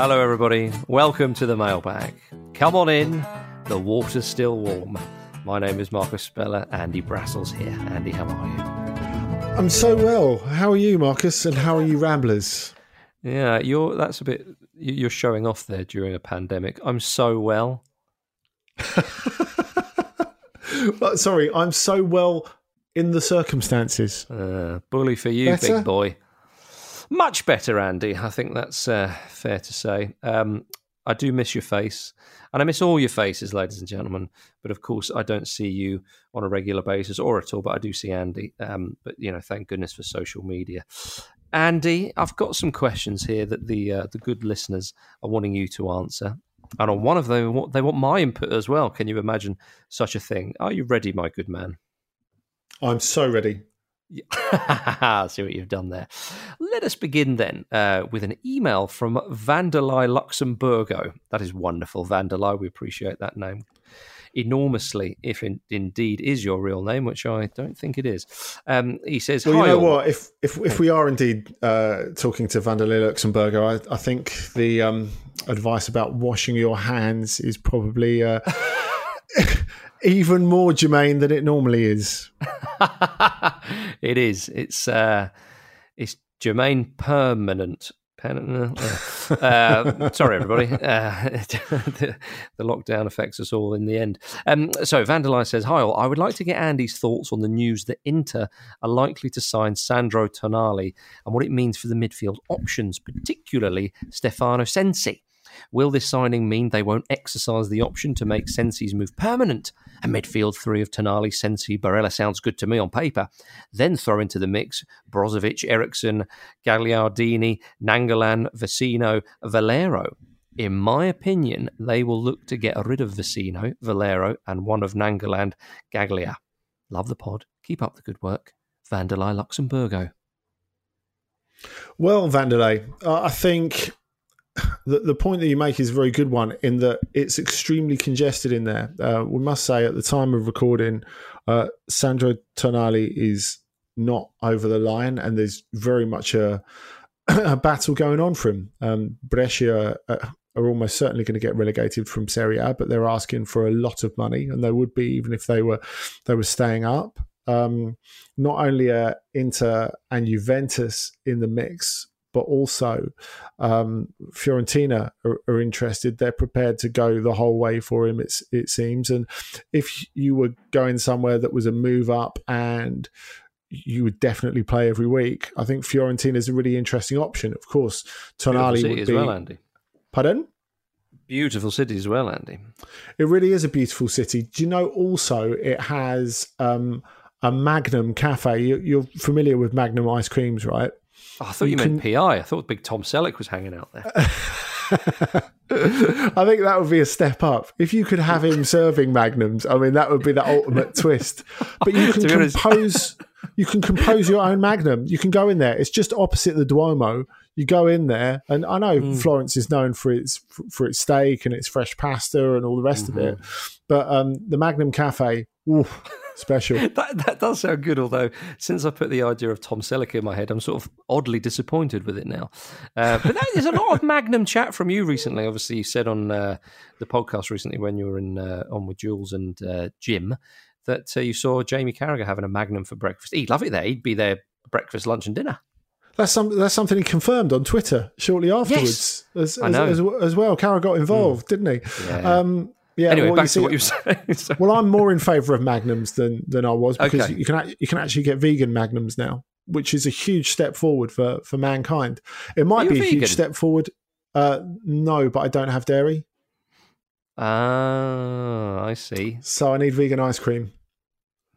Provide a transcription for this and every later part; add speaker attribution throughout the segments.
Speaker 1: Hello, everybody. Welcome to the mailbag. Come on in. The water's still warm. My name is Marcus Speller. Andy Brassell's here. Andy, how are you?
Speaker 2: I'm so well. How are you, Marcus? And how are you, Ramblers?
Speaker 1: Yeah, you're. That's a bit. You're showing off there during a pandemic. I'm so well.
Speaker 2: Sorry, I'm so well in the circumstances.
Speaker 1: Uh, bully for you,
Speaker 2: Better?
Speaker 1: big boy. Much better, Andy. I think that's uh, fair to say. Um, I do miss your face, and I miss all your faces, ladies and gentlemen. But of course, I don't see you on a regular basis or at all. But I do see Andy. Um, but you know, thank goodness for social media. Andy, I've got some questions here that the uh, the good listeners are wanting you to answer. And on one of them, what- they want my input as well. Can you imagine such a thing? Are you ready, my good man?
Speaker 2: I'm so ready.
Speaker 1: Yeah. See what you've done there. Let us begin then uh, with an email from Vanderlei Luxemburgo. That is wonderful, Vanderlei. We appreciate that name enormously, if in, indeed is your real name, which I don't think it is. Um, he says,
Speaker 2: Well, you know
Speaker 1: all."
Speaker 2: what? If if if we are indeed uh, talking to Vanderlei Luxemburger, I, I think the um, advice about washing your hands is probably uh, even more germane than it normally is.
Speaker 1: it is. It's uh, it's Jermaine Permanent. Uh, uh, sorry, everybody. Uh, the, the lockdown affects us all in the end. Um, so, Vanderlei says, Hi, all. I would like to get Andy's thoughts on the news that Inter are likely to sign Sandro Tonali and what it means for the midfield options, particularly Stefano Sensi. Will this signing mean they won't exercise the option to make Sensi's move permanent? A midfield three of Tonali, Sensi, Barella sounds good to me on paper. Then throw into the mix Brozovic, Eriksen, Gagliardini, Nainggolan, Vecino, Valero. In my opinion, they will look to get rid of Vecino, Valero, and one of Nangoland, Gaglia. Love the pod. Keep up the good work. Vanderlei Luxemburgo.
Speaker 2: Well, Vanderlei, uh, I think the, the point that you make is a very good one in that it's extremely congested in there. Uh, we must say at the time of recording, uh, Sandro Tonali is not over the line, and there's very much a, a battle going on for him. Um, Brescia uh, are almost certainly going to get relegated from Serie A, but they're asking for a lot of money, and they would be even if they were they were staying up. Um, not only are Inter and Juventus in the mix, but also um, Fiorentina are, are, interested. They're prepared to go the whole way for him. It's it seems, and if you were going somewhere that was a move up and you would definitely play every week, I think Fiorentina is a really interesting option. Of course, Tonali would
Speaker 1: as
Speaker 2: be.
Speaker 1: well, Andy.
Speaker 2: Pardon?
Speaker 1: Beautiful city as well, Andy.
Speaker 2: It really is a beautiful city. Do you know? Also, it has um, a Magnum cafe. You, you're familiar with Magnum ice creams, right?
Speaker 1: Oh, I thought you,
Speaker 2: You
Speaker 1: meant
Speaker 2: can-
Speaker 1: PI. I thought Big Tom Selleck was hanging out there.
Speaker 2: I think that would be a step up. If you could have him serving magnums, I mean, that would be the ultimate twist. But you can
Speaker 1: To be honest-
Speaker 2: compose, you can compose your own magnum. You can go in there. It's just opposite the Duomo. You go in there, and I know
Speaker 1: Hmm.
Speaker 2: Florence is known for its for its steak and its fresh pasta and all the rest of it.
Speaker 1: Mm-hmm.
Speaker 2: But um, the Magnum Cafe, oof, special.
Speaker 1: That, that does sound good, although since I put the idea of Tom Selleck in my head, I'm sort of oddly disappointed with it now. Uh, but there's a lot of Magnum chat from you recently. Obviously, you said on uh, the podcast recently when you were in uh, on with Jules and uh, Jim that uh, you saw Jamie Carragher having a Magnum for breakfast. He'd love it there. He'd be there breakfast, lunch, and dinner.
Speaker 2: That's some, that's something he confirmed on Twitter shortly afterwards as,
Speaker 1: I
Speaker 2: as,
Speaker 1: know.
Speaker 2: as, as well. Carragher got involved, didn't he?
Speaker 1: Yeah.
Speaker 2: Um, yeah.
Speaker 1: anyway,
Speaker 2: well,
Speaker 1: back
Speaker 2: you
Speaker 1: to what you were saying. So-
Speaker 2: Well, I'm more in favour of magnums than than I was because
Speaker 1: Okay.
Speaker 2: you can you can actually get vegan magnums now, which is a huge step forward for for mankind. It might be a huge step forward. Uh, no, but I don't have dairy,
Speaker 1: Ah, I see.
Speaker 2: so I need vegan ice cream.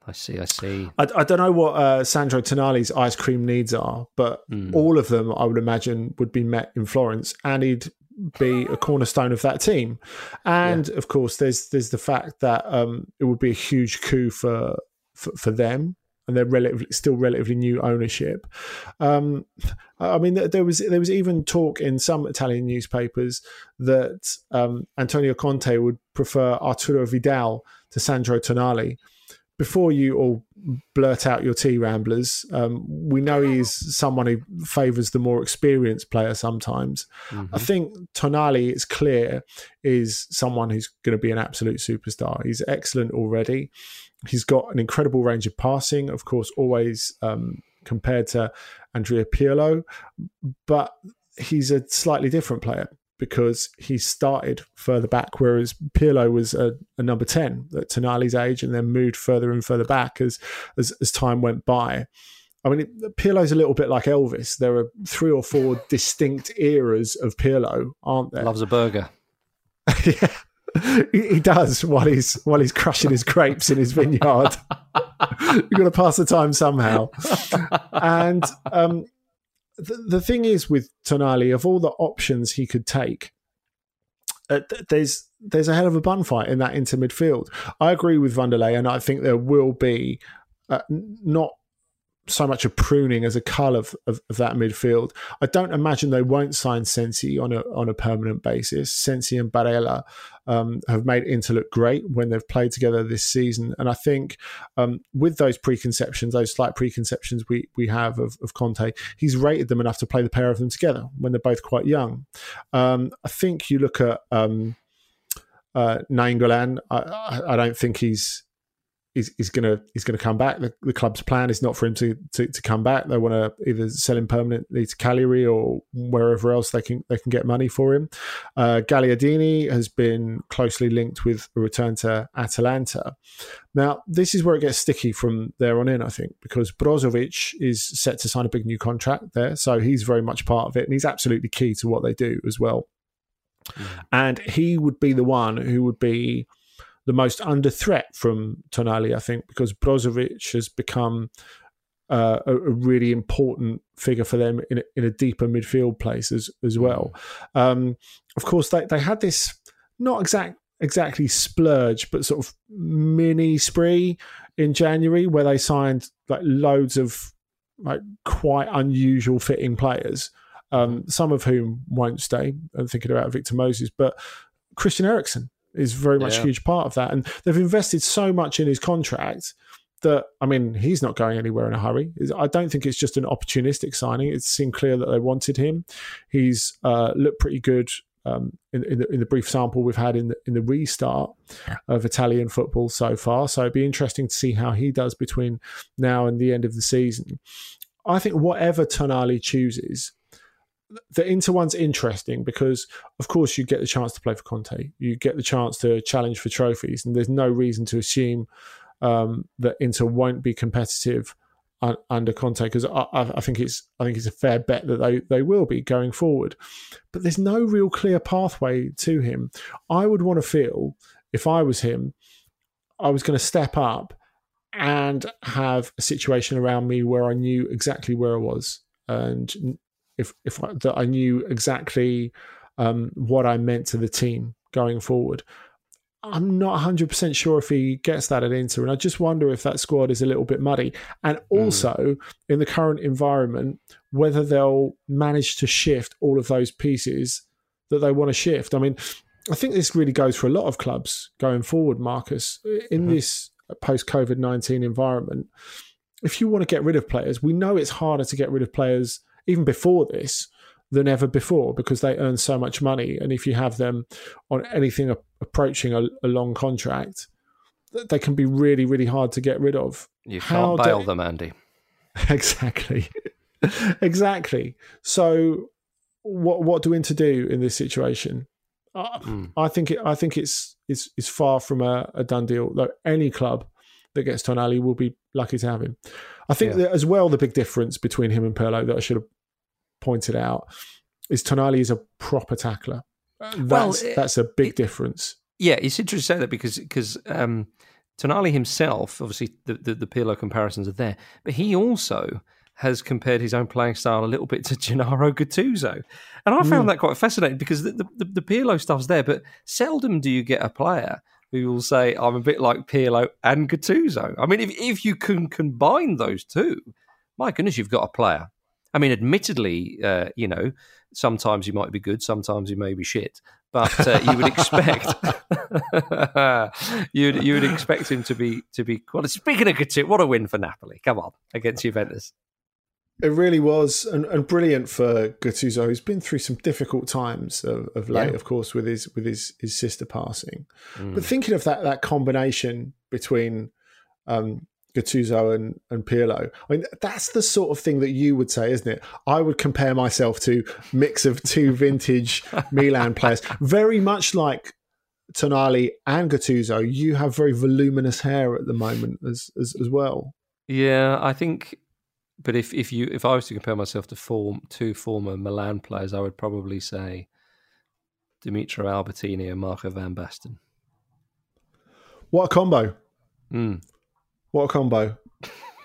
Speaker 1: I see. I see.
Speaker 2: I, I don't know what uh, Sandro Tonali's ice cream needs are, but
Speaker 1: Hmm.
Speaker 2: all of them I would imagine would be met in Florence, and he'd be a cornerstone of that team. And of course, there's there's the fact that um, it would be a huge coup for for, for them. And they're relatively still relatively new ownership. Um, I mean, there there was there was even talk in some Italian newspapers that um, Antonio Conte would prefer Arturo Vidal to Sandro Tonali before you all blurt out your tea ramblers, um, we know he's someone who favours the more experienced player sometimes. Mm-hmm. I think Tonali, it's clear, is someone who's going to be an absolute superstar. He's excellent already. He's got an incredible range of passing, of course, always um, compared to Andrea Pirlo, but he's a slightly different player because he started further back, whereas Pirlo was a, a, number 10 at Tonali's age and then moved further and further back as, as, as time went by. I mean, Pirlo's a little bit like Elvis. There are three or four distinct eras of Pirlo, aren't there?
Speaker 1: Loves a burger.
Speaker 2: yeah, he, does while he's while he's crushing his grapes in his vineyard. You've got to pass the time somehow. And um, the, the thing is with Tonali, of all the options he could take, uh, there's there's a hell of a bun fight in that into midfield. I agree with Vanderlei, and I think there will be uh, not so much a pruning as a cull of, of, of, that midfield. I don't imagine they won't sign Sensi on a on a permanent basis. Sensi and Barella um, have made Inter look great when they've played together this season, and I think um, with those preconceptions, those slight preconceptions we we have of, of, Conte, he's rated them enough to play the pair of them together when they're both quite young. Um, I think you look at um, uh. I, I, I don't think he's he's, he's gonna he's gonna come back. The, the, club's plan is not for him to, to, to come back. They want to either sell him permanently to Cagliari or wherever else they can they can get money for him. Uh, Gagliardini has been closely linked with a return to Atalanta. Now this is where it gets sticky from there on in, I think, because Brozovic is set to sign a big new contract there, so he's very much part of it, and he's absolutely key to what they do as well. Mm. And he would be the one who would be the most under threat from Tonali, I think, because Brozovic has become uh, a, a, really important figure for them in a, in a deeper midfield place as, as well. Um, of course, they, they had this not exact exactly splurge, but sort of mini spree in January where they signed like loads of like quite unusual fitting players, um, some of whom won't stay. I'm thinking about Victor Moses, but Christian Eriksen is very much yeah. a huge part of that. And they've invested so much in his contract that I mean, he's not going anywhere in a hurry. I don't think it's just an opportunistic signing. It seemed clear that they wanted him. He's uh, looked pretty good um, in, in the, in, the, brief sample we've had in the, in the restart of Italian football so far. So it'd be interesting to see how he does between now and the end of the season. I think whatever Tonali chooses, the Inter one's interesting because, of course, you get the chance to play for Conte. You get the chance to challenge for trophies, and there's no reason to assume um, that Inter won't be competitive un- under Conte because I, I, think it's I think it's a fair bet that they they will be going forward. But there's no real clear pathway to him. I would want to feel if I was him, I was going to step up and have a situation around me where I knew exactly where I was and if if I, that I knew exactly um, what I meant to the team going forward. I'm not 100% sure if he gets that at Inter. And I just wonder if that squad is a little bit muddy. And hmm. also, mm. in the current environment, whether they'll manage to shift all of those pieces that they want to shift. I mean, I think this really goes for a lot of clubs going forward, Marcus. In mm-hmm. this post COVID 19 environment, if you want to get rid of players, we know it's harder to get rid of players even before this than ever before because they earn so much money. And if you have them on anything approaching a, a long contract, they can be really, really hard to get rid of.
Speaker 1: You can't How bail do... them, Andy.
Speaker 2: exactly, exactly. So, what what do Inter do in this situation? Uh, mm. I think it, I think it's it's it's far from a, a done deal. Though any club that gets Tonali will be lucky to have him. I think yeah. that as well, the big difference between him and Pirlo that I should have pointed out is Tonali is a proper tackler. That's well, that's a big it, difference.
Speaker 1: Yeah, it's interesting to say that because because um, Tonali himself, obviously, the, the the Pirlo comparisons are there, but he also has compared his own playing style a little bit to Gennaro Gattuso. And I found mm. that quite fascinating because the, the, the Pirlo stuff's there, but seldom do you get a player who will say, I'm a bit like Pirlo and Gattuso. I mean, if, if you can combine those two, my goodness, you've got a player. I mean, admittedly, uh, you know, sometimes you might be good, sometimes you may be shit. but uh, you would expect you you would expect him to be to be. Well, speaking of Gattuso, what a win for Napoli! Come on, against Juventus.
Speaker 2: It really was, and, and brilliant for Gattuso. He's been through some difficult times of, of late, yeah. of course, with his with his his sister passing. Mm. But thinking of that that combination between um, Gattuso and, and Pirlo. I mean, that's the sort of thing that you would say, isn't it? I would compare myself to mix of two vintage Milan players, very much like Tonali and Gattuso. You have very voluminous hair at the moment as, as, as well.
Speaker 1: Yeah, I think but if if you if I was to compare myself to form two former Milan players, I would probably say Demetrio Albertini and Marco van Basten.
Speaker 2: What a combo!
Speaker 1: Mm.
Speaker 2: What a combo.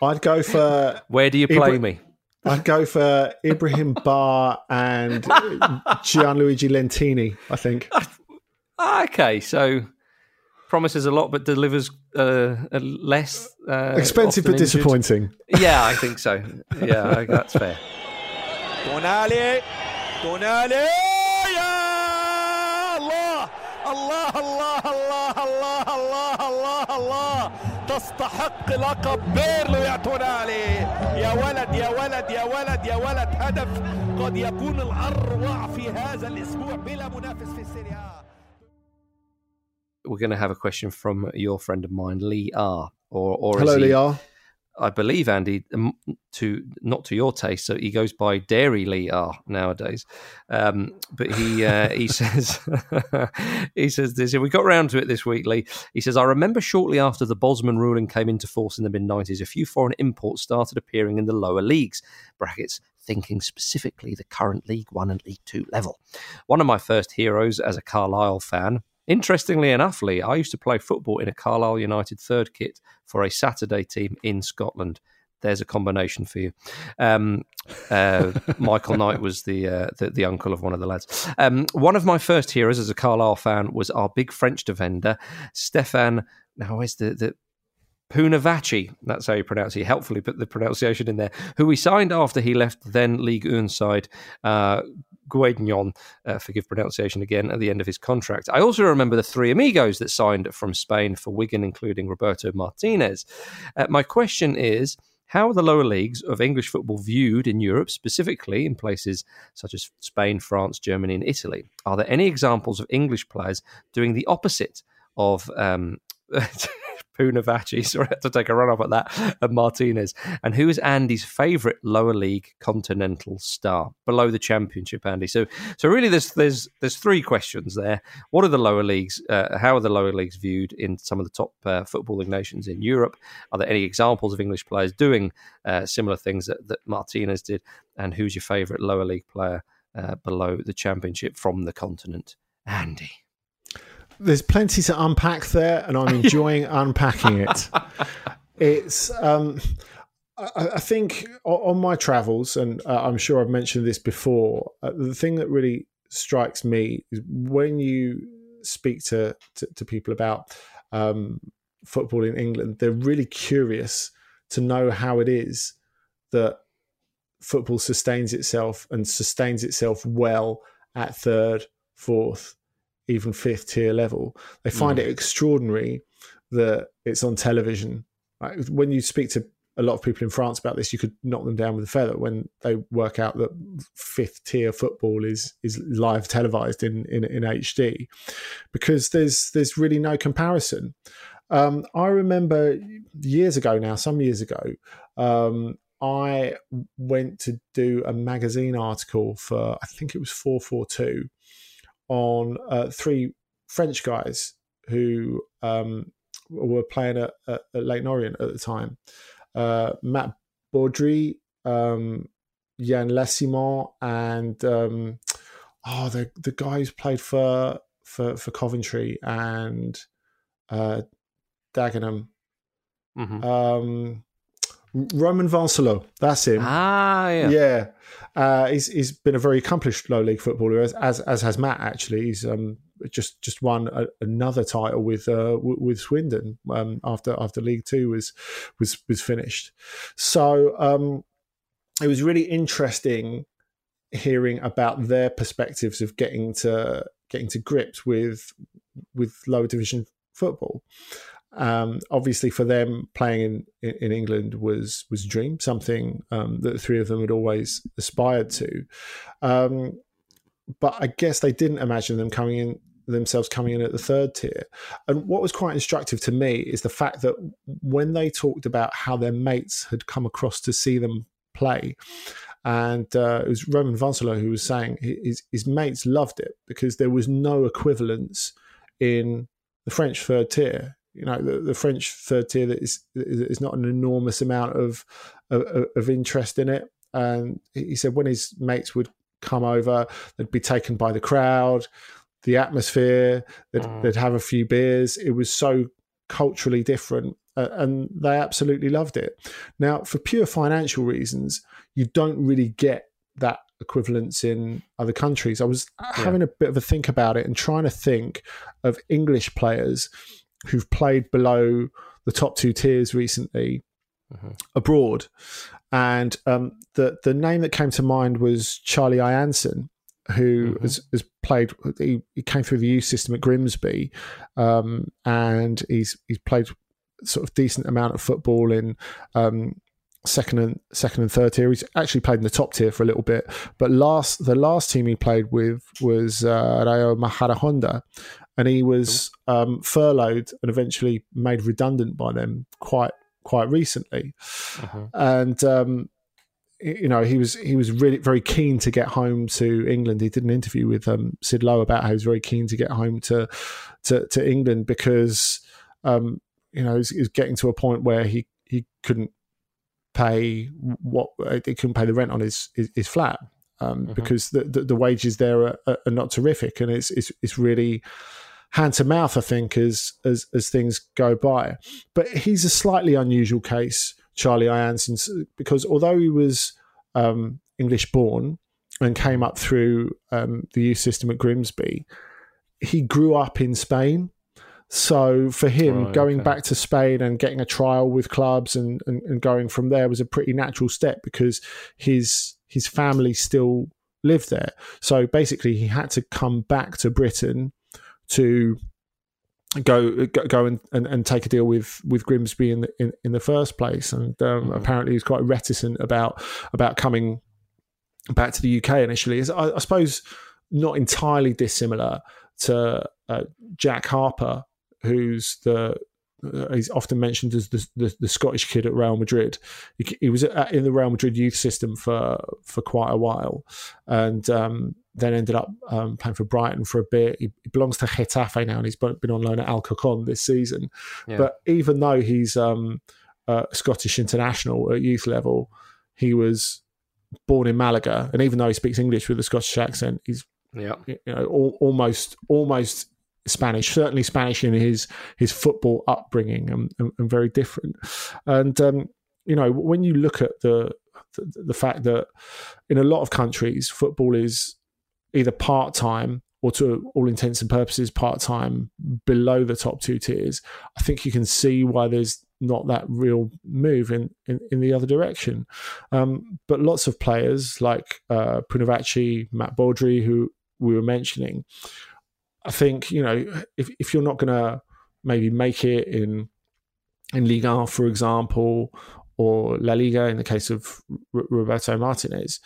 Speaker 2: I'd go for.
Speaker 1: Where do you play Ibra- me?
Speaker 2: I'd go for Ibrahim Ba and Gianluigi Lentini, I think.
Speaker 1: Ah, okay, so promises a lot but delivers uh, less. Uh,
Speaker 2: Expensive but disappointing.
Speaker 1: Yeah, I think so. Yeah, that's fair.
Speaker 3: Tonali, Tonali, Allah, Allah, Allah, Allah, Allah, Allah, Allah, Allah. تستحق لقب بيرلو يا تونالي يا ولد يا ولد يا ولد يا ولد هدف قد يكون الأروع في هذا الأسبوع بلا منافس في السيريا
Speaker 1: we're going to have a question from your friend of mine, Lee R. Or, or
Speaker 2: hello, he, Lee R.
Speaker 1: I believe Andy, um, to not to your taste, so he goes by Dairy Lee R nowadays. Um, but he uh, he says he says this. We got round to it this week, Lee. He says I remember shortly after the Bosman ruling came into force in the mid nineties, a few foreign imports started appearing in the lower leagues. Brackets thinking specifically the current League One and League Two level. One of my first heroes as a Carlisle fan Interestingly enough, Lee, I used to play football in a Carlisle United third kit for a Saturday team in Scotland. There's a combination for you. Um, uh, Michael Knight was the, uh, the, the uncle of one of the lads. Um, one of my first heroes as a Carlisle fan was our big French defender, Stefan. Now, where's the, the Pounewatchy, that's how you pronounce it. He Helpfully put the pronunciation in there. Who we signed after he left then League One side uh, Guignon, uh, forgive pronunciation again, at the end of his contract. I also remember the three amigos that signed from Spain for Wigan, including Roberto Martinez. Uh, my question is how are the lower leagues of English football viewed in Europe, specifically in places such as Spain, France, Germany, and Italy? Are there any examples of English players doing the opposite of um, Pounewatchy. Sorry, I had to take a run off at that. And Martinez. And who is Andy's favourite lower league continental star below the championship, Andy? So, so really, there's there's there's three questions there. What are the lower leagues? Uh, how are the lower leagues viewed in some of the top uh, footballing nations in Europe? Are there any examples of English players doing uh, similar things that, that Martinez did? And who's your favourite lower league player uh, below the championship from the continent, Andy?
Speaker 2: There's plenty to unpack there, and I'm enjoying unpacking it. It's, um, I, I, think, on my travels, and uh, I'm sure I've mentioned this before, uh, the thing that really strikes me is when you speak to, to, to people about um, football in England, they're really curious to know how it is that football sustains itself and sustains itself well at third, fourth, even fifth tier level. They find mm. it extraordinary that it's on television. Like when you speak to a lot of people in France about this, you could knock them down with a feather when they work out that fifth tier football is is live televised in in, in HD, because there's there's really no comparison. Um, I remember years ago now, some years ago, um, I went to do a magazine article for I think it was four four two on uh, three French guys who um, were playing at, at, Orient at the time. Uh, Matt Baudry, um, Yann Lassimont, and um, oh, the the guy who's played for for, for Coventry and uh, Dagenham. Mm-hmm. Um, Romain Vincelot, that's him.
Speaker 1: Ah, yeah.
Speaker 2: Yeah. Uh, he's he's been a very accomplished low league footballer, as as, as has Matt. Actually, he's um, just just won a, another title with uh, with Swindon um, after after League Two was was was finished. So um, it was really interesting hearing about their perspectives of getting to getting to grips with with lower division football. Um, obviously, for them, playing in, in England was was a dream, something um, that the three of them had always aspired to. Um, but I guess they didn't imagine them coming in themselves coming in at the third tier. And what was quite instructive to me is the fact that when they talked about how their mates had come across to see them play, and uh, it was Romain Vincelot who was saying his, his mates loved it because there was no equivalence in the French third tier. You know, the, the French third tier that is is not an enormous amount of, of, of interest in it. And he said when his mates would come over, they'd be taken by the crowd the atmosphere. They'd, mm. they'd have a few beers. It was so culturally different, uh, and they absolutely loved it. Now, for pure financial reasons, you don't really get that equivalence in other countries. I was yeah. having a bit of a think about it and trying to think of English players who've played below the top two tiers recently mm-hmm. abroad. And um, the the name that came to mind was Charlie I'Anson, who mm-hmm. has, has, played. He, he, came through the youth system at Grimsby, um, and he's he's played sort of decent amount of football in um, second and second and third tier. He's actually played in the top tier for a little bit, but last the last team he played with was uh, Rayo Majadahonda, and he was um, furloughed and eventually made redundant by them quite quite recently, uh-huh. and um, you know, he was he was really very keen to get home to England. He did an interview with um, Sid Lowe about how he was very keen to get home to to, to England because um, you know he was getting to a point where he he couldn't pay what he couldn't pay the rent on his his, his flat um, mm-hmm. because the, the, the wages there are, are, not terrific, and it's it's it's really hand to mouth. I think as as as things go by, but he's a slightly unusual case Charlie I'Anson because although he was um, English born and came up through um, the youth system at Grimsby, he grew up in Spain. So for him, right, going okay. back to Spain and getting a trial with clubs and, and, and, going from there was a pretty natural step because his his family still lived there. So basically, he had to come back to Britain to go go and, and, and, take a deal with with Grimsby in the in, in the first place, and um, mm-hmm. apparently he's quite reticent about about coming back to the UK initially. I, I suppose not entirely dissimilar to uh, Jack Harper, who's the uh, he's often mentioned as the, the, the, Scottish kid at Real Madrid. He, he was at, in the Real Madrid youth system for for quite a while, and um, then ended up um, playing for Brighton for a bit. He, he, belongs to Getafe now, and he's been on loan at Alcorcon this season. Yeah. But even though he's um, a Scottish international at youth level, he was born in Malaga, and even though he speaks English with a Scottish accent, he's yeah. you know all, almost almost Spanish, certainly Spanish in his his football upbringing, and, and, and very different. And um, you know when you look at the, the the fact that in a lot of countries football is either part time or to all intents and purposes part time below the top two tiers, I think you can see why there's not that real move in, in, in the other direction. Um, but lots of players like uh, Pounewatchy, Matt Baudry, who we were mentioning, I think, you know, if, if you're not going to maybe make it in in Liga, for example, or La Liga in the case of R- Roberto Martinez,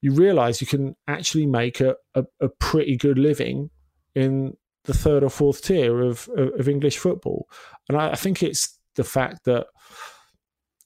Speaker 2: you realize you can actually make a, a, a, pretty good living in the third or fourth tier of, of, of English football. And I, I, think it's the fact that,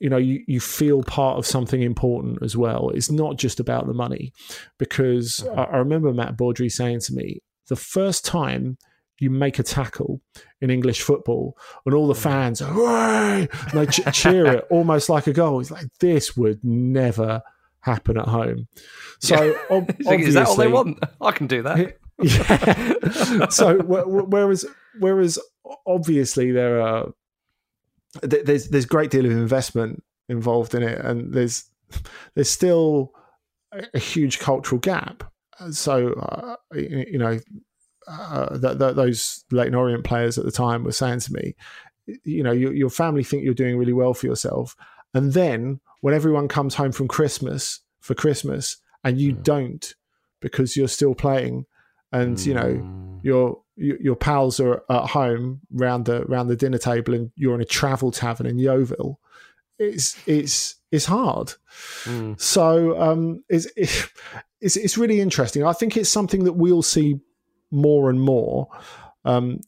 Speaker 2: you know, you, you feel part of something important as well. It's not just about the money. Because. I, I remember Matt Baudry saying to me, the first time you make a tackle in English football, and all the mm. fans, hooray! And they ch- cheer it almost like a goal. It's like this would never happen at home. So ob-
Speaker 1: is that all they want? I can do that.
Speaker 2: yeah. so whereas whereas obviously there are there's there's a great deal of investment involved in it, and there's there's still a huge cultural gap. So uh, you know. Uh, that, that those Leyton Orient players at the time were saying to me, you know, your, your family think you're doing really well for yourself, and then when everyone comes home from Christmas for Christmas and you mm. don't because you're still playing, and mm. you know, hmm. your your your pals are at home round the round the dinner table, and you're in a travel tavern in Yeovil. It's it's it's hard.
Speaker 1: Mm.
Speaker 2: So um, it's, it's it's really interesting. I think it's something that we'll see more and more. Um,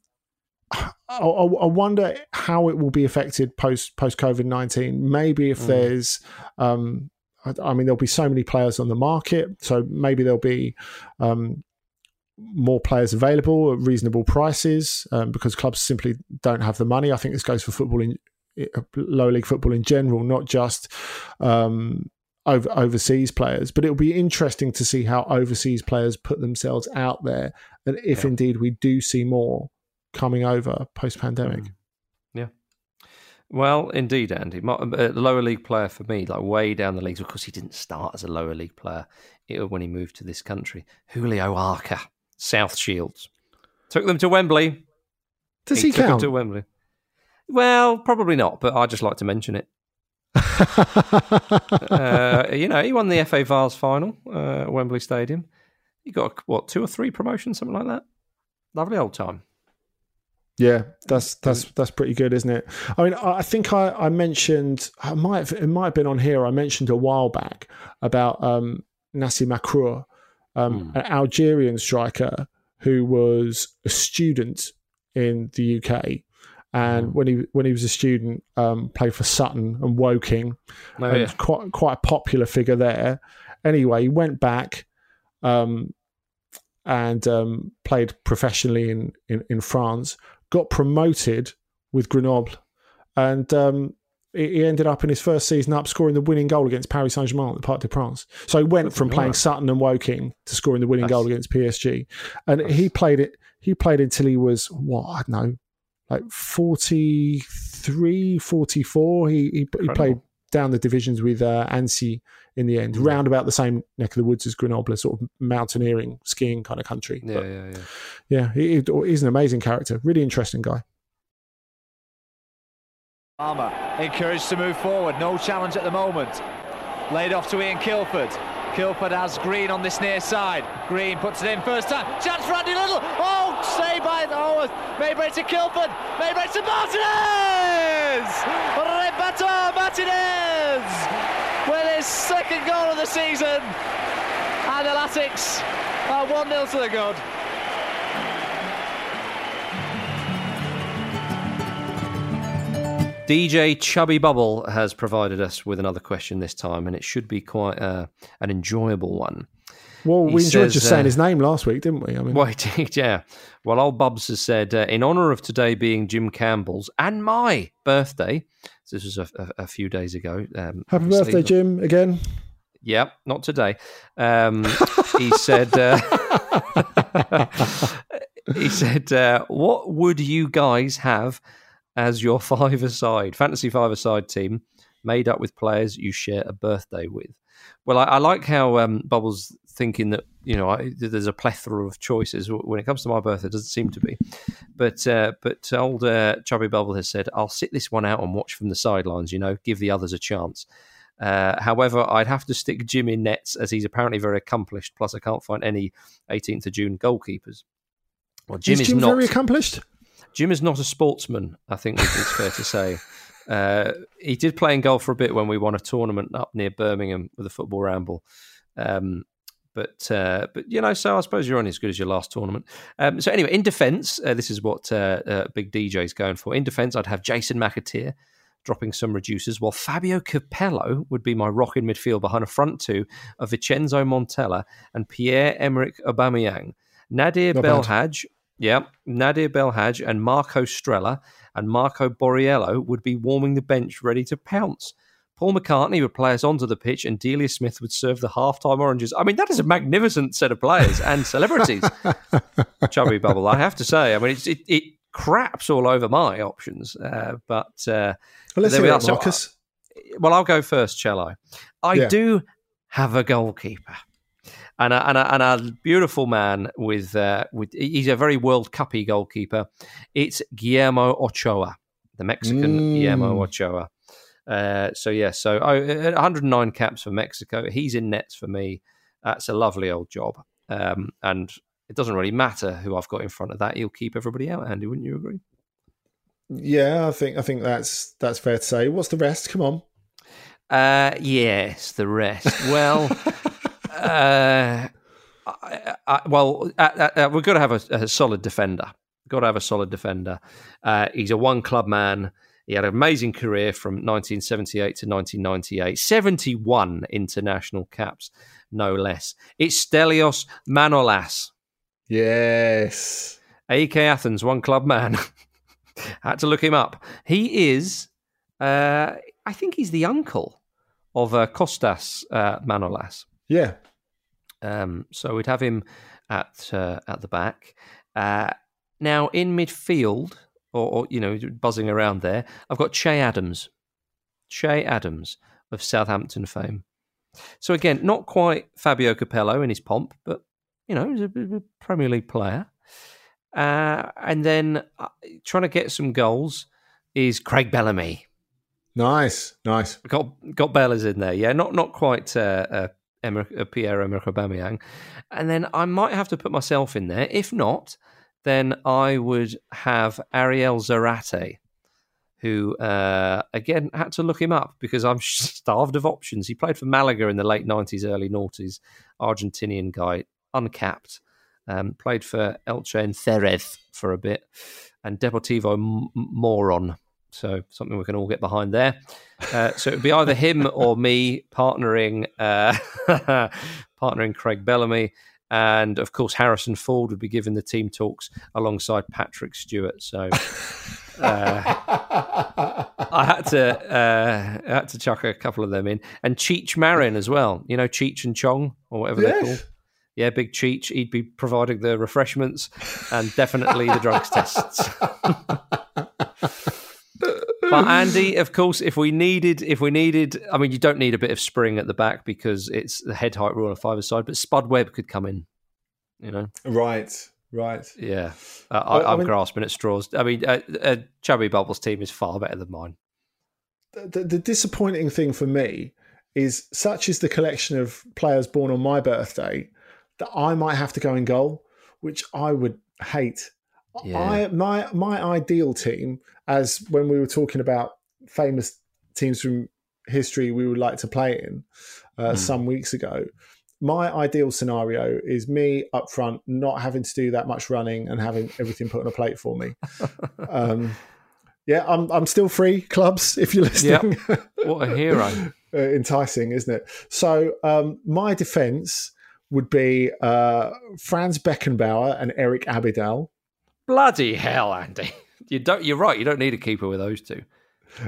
Speaker 2: I, I, wonder how it will be affected post post COVID nineteen. Maybe if
Speaker 1: Mm.
Speaker 2: there's, um, I, I mean, there'll be so many players on the market, so maybe there'll be um, more players available at reasonable prices um, because clubs simply don't have the money. I think this goes for football in lower league football in general, not just um, over, overseas players. But it'll be interesting to see how overseas players put themselves out there, and if
Speaker 1: Yeah.
Speaker 2: indeed we do see more coming over post pandemic.
Speaker 1: Mm. Yeah. Well, indeed, Andy. My, uh, lower league player for me, like way down the leagues. Of course, he didn't start as a lower league player it, when he moved to this country. Julio Arca, South Shields. Took them to Wembley.
Speaker 2: Does he,
Speaker 1: them
Speaker 2: count?
Speaker 1: to Wembley. Well, probably not, but I just like to mention it. uh, you know, he won the FA Vase final uh, at Wembley Stadium. He got what two or three promotions, something like that. Lovely old time.
Speaker 2: Yeah, that's that's that's pretty good, isn't it? I mean, I think I, I mentioned I might have, it might have been on here. I mentioned a while back about um, Nassim Akrour, um,
Speaker 1: Hmm.
Speaker 2: an Algerian striker who was a student in the UK, and
Speaker 1: Hmm.
Speaker 2: when he when he was a student, um, played for Sutton and Woking,
Speaker 1: Oh,
Speaker 2: and
Speaker 1: yeah.
Speaker 2: quite quite a popular figure there. Anyway, he went back um, and um, played professionally in, in, in France. Got promoted with Grenoble, and um, he ended up in his first season up scoring the winning goal against Paris Saint Germain at the Parc des Princes. So he went from playing
Speaker 1: Alright.
Speaker 2: Sutton and Woking to scoring the winning
Speaker 1: That's-
Speaker 2: goal against PSG, and
Speaker 1: that's-
Speaker 2: he played it. He played until he was what I don't know, like 43, 44. He he, he played down the divisions with uh, Annecy in the end,
Speaker 1: Mm.
Speaker 2: round about the same neck of the woods as Grenoble, a sort of mountaineering, skiing kind of country.
Speaker 1: Yeah,
Speaker 2: But,
Speaker 1: yeah, yeah.
Speaker 2: yeah, he, he- he's an amazing character, really interesting guy.
Speaker 4: Armour encouraged to move forward, no challenge at the moment. Laid off to Ian Kilford. Kilford has Green on this near side. Green puts it in first time. Chance for Andy Liddell. Oh, saved by the oh, Maybury to Kilford. Maybury to Martinez. Roberto Martinez with his second goal of the season. And the Latics are 1 0 to the good.
Speaker 1: DJ Chubby Bubble has provided us with another question this time, and it should be quite uh, an enjoyable one.
Speaker 2: Well,
Speaker 1: He
Speaker 2: we enjoyed
Speaker 1: says,
Speaker 2: just saying
Speaker 1: uh,
Speaker 2: his name last week, didn't we? I mean,
Speaker 1: Well, did, yeah. Well, old Bubs has said, uh, in honour of today being Jim Campbell's and my birthday, so this was a, a, a few days ago. Um,
Speaker 2: happy birthday, Jim, again.
Speaker 1: Yep, not today. Um, he said, uh, he said, uh, what would you guys have as your five-a-side, fantasy five-a-side team made up with players you share a birthday with? Well, I, I like how um, Bubbles thinking that you know I, there's a plethora of choices when it comes to my birthday. It doesn't seem to be, but uh, but old uh, Chubby Bubble has said I'll sit this one out and watch from the sidelines. You know, give the others a chance. Uh, however, I'd have to stick Jim in nets as he's apparently very accomplished. Plus, I can't find any 18th of June goalkeepers. Well, Jim
Speaker 2: is
Speaker 1: is
Speaker 2: Jim
Speaker 1: not.
Speaker 2: very accomplished?
Speaker 1: Jim is not a sportsman. I think it's fair to say. Uh, he did play in goal for a bit when we won a tournament up near Birmingham with a football ramble. Um, but uh, but you know, so I suppose you're only as good as your last tournament. Um, so anyway, in defence, uh, this is what uh, uh, Big DJ is going for. In defence, I'd have Jason McAteer dropping some reducers, while Fabio Capello would be my rock in midfield behind a front two of Vincenzo Montella and Pierre Emerick Aubameyang. Nadir
Speaker 2: Not bad.
Speaker 1: Belhadj, yeah, Nadir Belhadj and Marco Strella and Marco Borriello would be warming the bench ready to pounce. Paul McCartney would play us onto the pitch and Delia Smith would serve the halftime oranges. I mean, that is a magnificent set of players and celebrities. Chubby Bubble, I have to say. I mean, it, it craps all over my options. Uh, but uh,
Speaker 2: Well, let's
Speaker 1: There we are.
Speaker 2: it,
Speaker 1: So,
Speaker 2: Marcus.
Speaker 1: well, I'll go first, shall I? I
Speaker 2: Yeah.
Speaker 1: do have a goalkeeper. And a, and, a, and a beautiful man with uh, with he's a very World Cuppy goalkeeper. It's Guillermo Ochoa, the Mexican
Speaker 2: Mm.
Speaker 1: Guillermo Ochoa. Uh, so yeah, so oh, uh, 109 caps for Mexico. He's in nets for me. That's a lovely old job. Um, and it doesn't really matter who I've got in front of that. He'll keep everybody out, Andy. Wouldn't you agree?
Speaker 2: Yeah, I think I think that's that's fair to say. What's the rest? Come on.
Speaker 1: Uh, yes, the rest. Well, uh, I, I, well, uh, uh, we've got to have a, a solid defender. Got to have a solid defender. Uh, he's a one club man. He had an amazing career from 1978 to 1998, 71 international caps, no less. It's Stelios Manolas.
Speaker 2: Yes.
Speaker 1: AEK Athens, one club man. Had to look him up. He is, uh, I think he's the uncle of uh, Kostas uh, Manolas.
Speaker 2: Yeah.
Speaker 1: Um, so we'd have him at uh, at the back. Uh, now in midfield, or, or, you know, buzzing around there, I've got Che Adams. Che Adams of Southampton fame. So again, not quite Fabio Capello in his pomp, but you know, he's a, Premier League player. Uh, and then uh, trying to get some goals is Craig Bellamy.
Speaker 2: Nice, nice.
Speaker 1: Got got Bellas in there, yeah. Not not quite uh, uh, Emer- uh, Pierre Emerick Aubameyang. And then I might have to put myself in there. If not, then I would have Ariel Zarate, who uh, again had to look him up because I'm starved of options. He played for Malaga in the late '90s, early noughties. Argentinian guy, uncapped. Um, played for Elche and Jerez for a bit, and Deportivo M- Moron. So something we can all get behind there. Uh, so it'd be either him or me partnering uh, partnering Craig Bellamy, and of course Harrison Ford would be giving the team talks alongside Patrick Stewart. So. Uh, I had to uh, I had to chuck a couple of them in, and Cheech Marin as well. You know Cheech and Chong or whatever
Speaker 2: Yes.
Speaker 1: they're called. Yeah, Big Cheech. He'd be providing the refreshments and definitely the drugs tests. but Andy, of course, if we needed, if we needed, I mean, you don't need a bit of spring at the back because it's the head height rule on a five side. But Spud Webb could come in. You know,
Speaker 2: Right, right.
Speaker 1: yeah. Uh, I,
Speaker 2: I
Speaker 1: I'm
Speaker 2: mean-
Speaker 1: grasping at straws. I mean, uh, uh, Chubby Bubbles' team is far better than mine.
Speaker 2: The, the disappointing thing for me is such is the collection of players born on my birthday that I might have to go in goal, which I would hate.
Speaker 1: Yeah.
Speaker 2: I my my ideal team, as when we were talking about famous teams from history we would like to play in uh,
Speaker 1: Hmm.
Speaker 2: some weeks ago. My ideal scenario is me up front, not having to do that much running and having everything put on a plate for me. um, yeah, I'm I'm still free, clubs. If you're listening,
Speaker 1: What a hero!
Speaker 2: uh, enticing, isn't it? So um, my defence would be uh, Franz Beckenbauer and Eric Abidal.
Speaker 1: Bloody hell, Andy! You don't. You're right. You don't need a keeper with those two.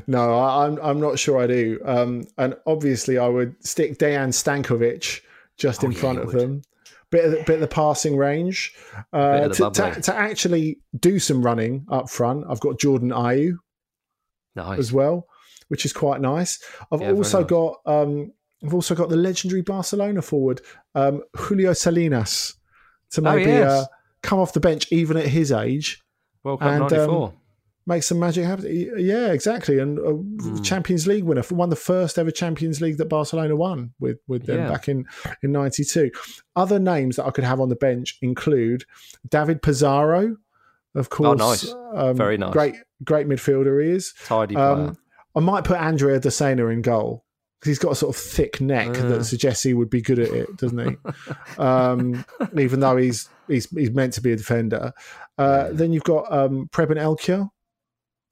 Speaker 2: No, I, I'm I'm not sure I do. Um, and obviously, I would stick Dejan Stankovic just
Speaker 1: Oh,
Speaker 2: in
Speaker 1: yeah,
Speaker 2: front of
Speaker 1: would.
Speaker 2: them. Bit of, the- bit of the passing range uh, to, to, to actually do some running up front. I've got Jordan Ayew
Speaker 1: Nice.
Speaker 2: as well, which is quite nice. I've
Speaker 1: Yeah,
Speaker 2: also
Speaker 1: nice.
Speaker 2: got um, I've also got the legendary Barcelona forward um, Julio Salinas to
Speaker 1: Oh,
Speaker 2: maybe
Speaker 1: yes.
Speaker 2: uh, come off the bench even at his age,
Speaker 1: World Cup
Speaker 2: and, um, make some magic happen. Yeah, exactly. And
Speaker 1: Hmm.
Speaker 2: Champions League winner, won the first ever Champions League that Barcelona won with with them
Speaker 1: Yeah.
Speaker 2: back in in '92. Other names that I could have on the bench include David Pizarro, of course.
Speaker 1: Oh, nice.
Speaker 2: Um,
Speaker 1: Very nice.
Speaker 2: Great, great midfielder he is.
Speaker 1: Tidy player.
Speaker 2: Um, I might put Andrea Dossena in goal because he's got a sort of thick neck
Speaker 1: Uh.
Speaker 2: that suggests he would be good at it, doesn't he? um, even though he's he's he's meant to be a defender. Uh. Then you've got um, Preben Elkjær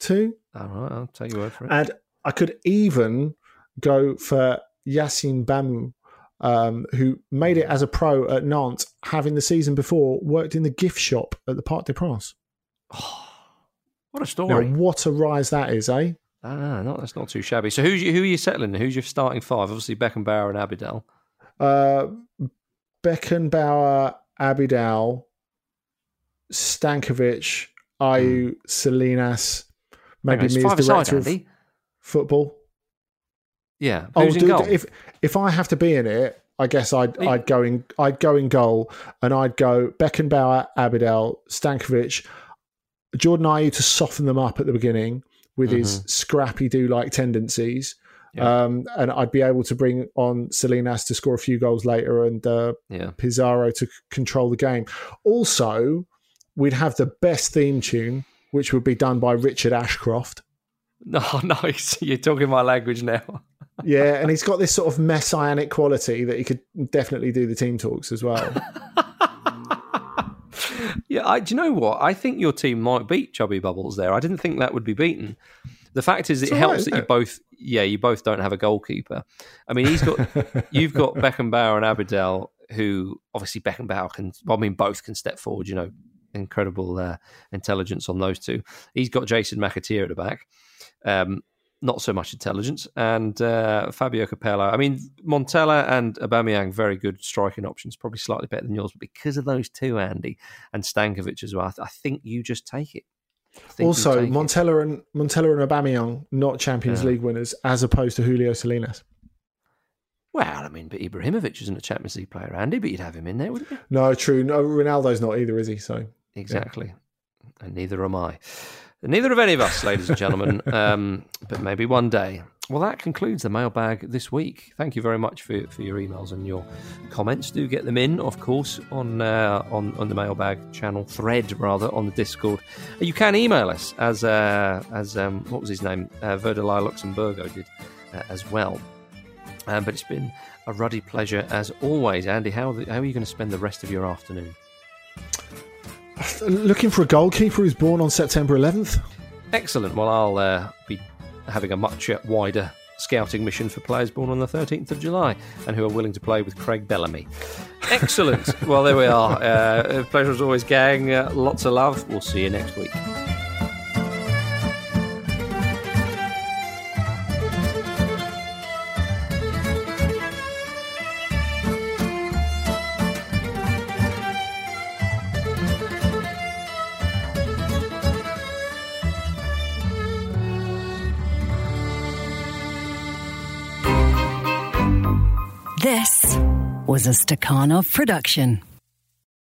Speaker 2: too,
Speaker 1: All right, I'll take your word for it.
Speaker 2: and I could even go for Yassine Bammou. Um, who made it as a pro at Nantes, having the season before worked in the gift shop at the Parc des Princes.
Speaker 1: what a
Speaker 2: Now,
Speaker 1: story!
Speaker 2: what a rise that is, eh?
Speaker 1: Ah, no, that's not too shabby. So who's you, who are you settling? Who's your starting five? Obviously Beckenbauer and Abidal.
Speaker 2: Uh, Beckenbauer, Abidal, Stankovic, Ayew, Salinas, maybe me
Speaker 1: five
Speaker 2: as director of
Speaker 1: Andy.
Speaker 2: football.
Speaker 1: Yeah.
Speaker 2: Oh,
Speaker 1: Who's in
Speaker 2: dude,
Speaker 1: goal?
Speaker 2: if if I have to be in it, I guess I'd I'd go in I'd go in goal, and I'd go Beckenbauer, Abidal, Stankovic, Jordan Ayew to soften them up at the beginning with his
Speaker 1: Mm-hmm.
Speaker 2: scrappy do like tendencies. Yeah. Um, and I'd be able to bring on Salinas to score a few goals later and uh,
Speaker 1: yeah.
Speaker 2: Pizarro to c- control the game. Also, we'd have the best theme tune, which would be done by Richard Ashcroft.
Speaker 1: Oh, nice. You're talking my language now.
Speaker 2: yeah, and he's got this sort of messianic quality that he could definitely do the team talks as well.
Speaker 1: yeah, I, do you know what? I think your team might beat Chubby Bubbles there. I didn't think that would be beaten. The fact is, it it's helps right, that you both, yeah, you both don't have a goalkeeper. I mean, he's got, you've got Beckenbauer and Abidal, who obviously Beckenbauer can, well, I mean, both can step forward. You know, incredible uh, intelligence on those two. He's got Jason McAteer at the back. Um, not so much intelligence. And uh, Fabio Capello. I mean, Montella and Aubameyang, very good striking options, probably slightly better than yours. But because of those two, Andy, and Stankovic as well, I, th- I think you just take it.
Speaker 2: Also, Montella it. and Montella and Aubameyang, not Champions yeah. League winners, as opposed to Julio Salinas.
Speaker 1: Well, I mean, but Ibrahimovic isn't a Champions League player, Andy, but you'd have him in there, wouldn't you?
Speaker 2: No, true. No, Ronaldo's not either, is he? So
Speaker 1: exactly, yeah. and neither am I. Neither of any of us, ladies and gentlemen, um, but maybe one day. Well, that concludes the mailbag this week. Thank you very much for, for your emails and your comments. Do get them in, of course, on uh, on on the mailbag channel thread rather on the Discord. You can email us as uh, as um, what was his name, uh, Vanderlei Luxemburgo did uh, as well. Um, but it's been a ruddy pleasure as always, Andy. How how are you going to spend the rest of your afternoon?
Speaker 2: Looking for a goalkeeper who's born on September 11th.
Speaker 1: Excellent. Well, I'll uh, be having a much uh, wider scouting mission for players born on the 13th of July and who are willing to play with Craig Bellamy. Excellent. well, there we are. Uh, pleasure as always, gang. Uh, lots of love. We'll see you next week.
Speaker 5: Was a Stakhanov production.